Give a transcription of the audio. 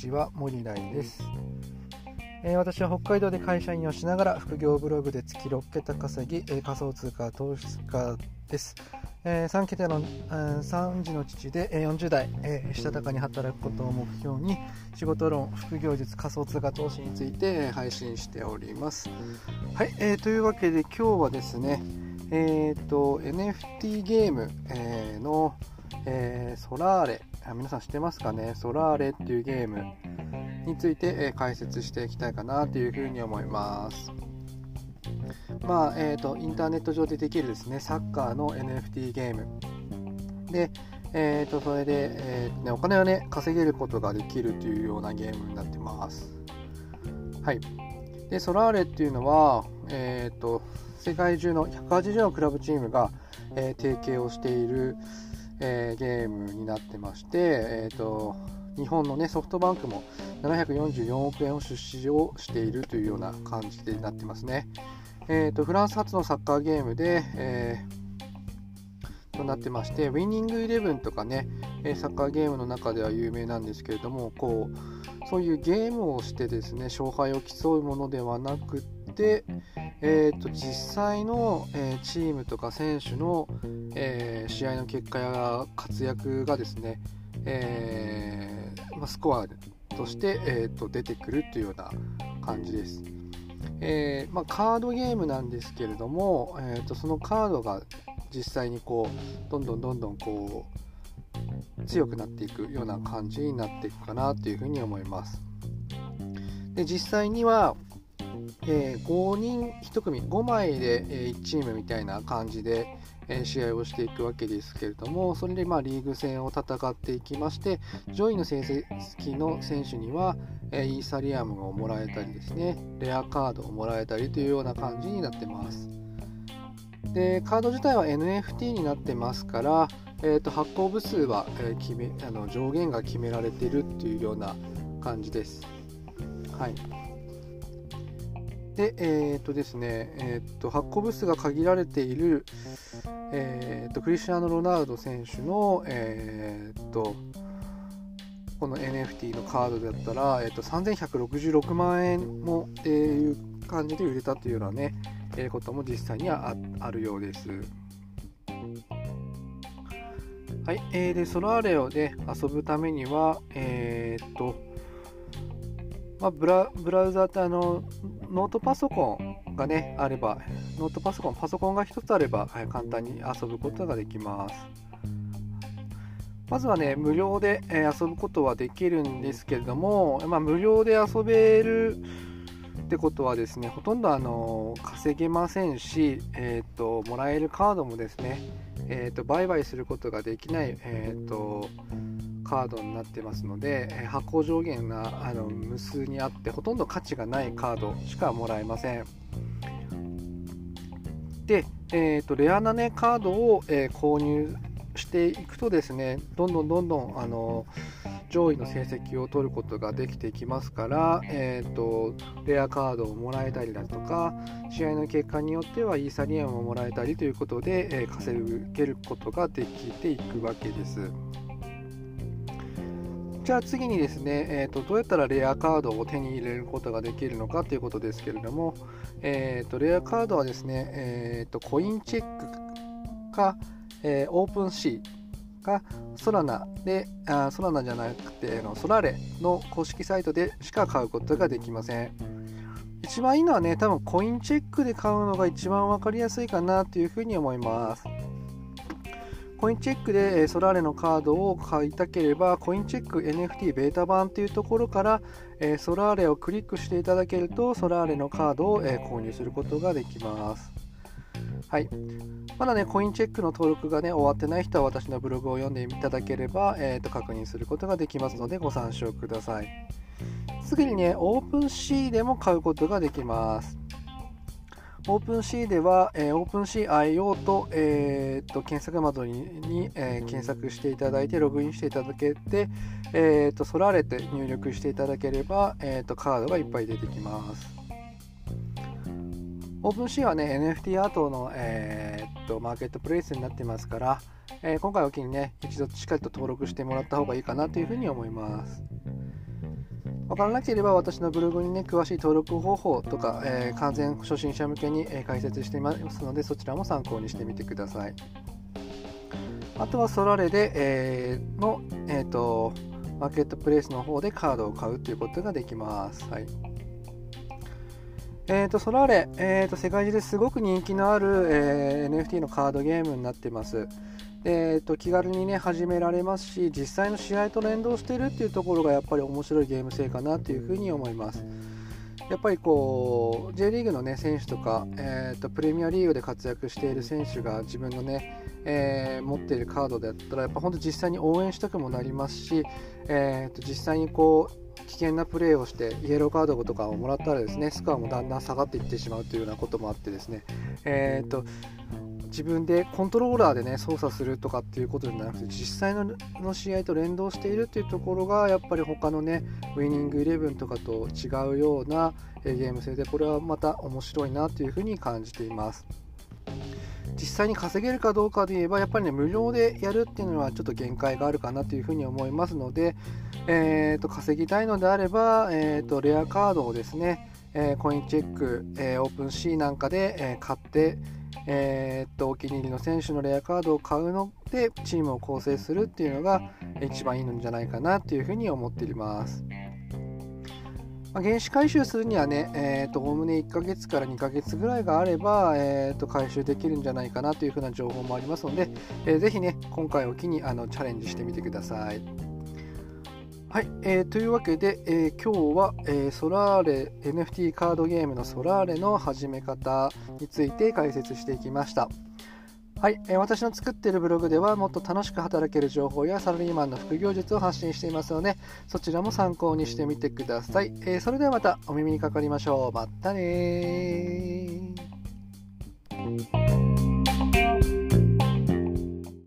ちは森来です、えー、私は北海道で会社員をしながら副業ブログで月6桁稼ぎ、えー、仮想通貨投資家です、えー、3桁の、えー、3児の父で、えー、40代、えー、したたかに働くことを目標に仕事論副業術仮想通貨投資について、配信しております。はい、えー、というわけで今日はですねえーと、NFT ゲーム、えー、の、えー、ソラーレ皆さん知ってますかね？ソラーレっていうゲーム。について、え、解説していきたいかなというふうに思います。まあえーと、インターネット上でできるですねサッカーの NFT ゲーム。で、えーと、それで、えーね、お金をね稼げることができるというようなゲームになってます。はい。でソラーレっていうのは、えーと世界中の180のクラブチームが、えー、提携をしている、えー、ゲームになってまして、えーと、日本の、ね、ソフトバンクも744億円を出資をしているというような感じでなってますね。えーと、フランス発のサッカーゲームで、えー、となってましてウィニングイレブンとかねサッカーゲームの中では有名なんですけれどもこうそういうゲームをしてですね勝敗を競うものではなくて、えーと、実際の、えー、チームとか選手の、えー、試合の結果や活躍がですね、えー、まあ、スコアとして、えーと、出てくるというような感じです。えまあ、カードゲームなんですけれども、えーと、そのカードが実際にこうどんどんどんどんこう強くなっていくような感じになっていくかなというふうに思います。で実際には、えー、5人1組5枚で、え1チームみたいな感じで、え試合をしていくわけですけれどもそれでまあリーグ戦を戦っていきまして上位の成績の選手には、えイーサリアムをもらえたりですねレアカードをもらえたりというような感じになってます。でカード自体は NFT になってますから、えー、と発行部数は、え決めあの上限が決められているっていうような感じです。はい。で、えっ、とですね、えっ、と、発行部数が限られている、えっ、と、クリスチャーノ・ロナウド選手の、えっと、この NFT のカードだったら、えっと、3166万円もっていう感じで売れたというようなね、えー、ことも実際にはあるようです。はい、えー、で、ソラーレをで遊ぶためには、え、っと、まあ、ブラブラウザってあのノートパソコンがねあればノートパソコンパソコンが1つあれば、はい、簡単に遊ぶことができます。まずはね無料で、え、遊ぶことはできるんですけれども、まあ、無料で遊べるってことはですねほとんどあの稼げませんし、えーと、もらえるカードもですね、えーと、売買することができない、えーとカードになってますので、え発行上限があの無数にあってほとんど価値がないカードしかもらえませんで、えーと、レアな、ね、カードを、えー、購入していくとですねどんどんどんどんあの上位の成績を取ることができていきますから、えーと、レアカードをもらえたりだとか試合の結果によってはイーサリアムをもらえたりということで、えー、稼げることができていくわけです。じゃあ次にですね、えーと、どうやったらレアカードを手に入れることができるのかということですけれども、えーと、レアカードはですね、えーと、コインチェックか、えー、 OpenSea かソラナであソラナじゃなくての Sorare の公式サイトでしか買うことができません。一番いいのはね多分コインチェックで買うのが一番分かりやすいかなというふうに思います。コインチェックでソラーレのカードを買いたければ、コインチェック NFT ベータ版というところから、えソラーレをクリックしていただけると、ソラーレのカードを、え購入することができます。はい。まだね、コインチェックの登録がね、終わってない人は私のブログを読んでいただければ、えー、と確認することができますので、ご参照ください。次にね、 OpenSea でも買うことができます。 OpenSea では、えー、 OpenSea IO と,、えー、と検索窓にに、えー、検索していただいてログインしていただけて、えー、と Sorare って入力していただければ、えー、とカードがいっぱい出てきます。 OpenSea はね NFT アートの、えー、とマーケットプレイスになってますから、えー、今回を機にね一度しっかりと登録してもらった方がいいかなというふうに思います。分からなければ私のブログにね詳しい登録方法とか、えー、完全初心者向けに、え解説していますのでそちらも参考にしてみてください。あとはソラレで、えー、の、えーと、マーケットプレイスの方でカードを買うということができます、はい。えーと、ソラーレ、えーと、世界中ですごく人気のある、えー、NFT のカードゲームになってます。えーと、気軽にね始められますし実際の試合と連動してるっていうところがやっぱり面白いゲーム性かなというふうに思いますやっぱりこう J リーグのね選手とか、えーと、プレミアリーグで活躍している選手が自分のね、えー、持っているカードだったらやっぱ本当実際に応援したくもなりますし、えーと、実際にこう危険なプレーをしてイエローカードとかをもらったらですねスコアもだんだん下がっていってしまうというようなこともあってですね、えーと自分でコントローラーでね操作するとかっていうことじゃなくて実際の試合と連動しているっていうところがやっぱり他のねウィニングイレブンとかと違うようなゲーム性でこれはまた面白いなというふうに感じています。実際に稼げるかどうかで言えばやっぱりね無料でやるっていうのはちょっと限界があるかなというふうに思いますので、えー、と稼ぎたいのであれば、えー、とレアカードをですね、えー、コインチェック、えー、 OpenSea なんかで、えー、買ってえー、っとお気に入りの選手のレアカードを買うのでチームを構成するっていうのが一番いいのじゃないかなっていうふうに思っています。まあ、原資回収するにはね、えーと、おおむね1ヶ月から2ヶ月ぐらいがあれば、えーと、回収できるんじゃないかなというふうな情報もありますので、えー、ぜひね、今回を機にあのチャレンジしてみてください。はい、えー、というわけで、えー、今日は、えー、ソラーレ NFT カードゲームのソラーレの始め方について解説していきました。はい、えー、私の作っているブログではもっと楽しく働ける情報やサラリーマンの副業術を発信していますのでそちらも参考にしてみてください。えー、それではまたお耳にかかりましょう。またね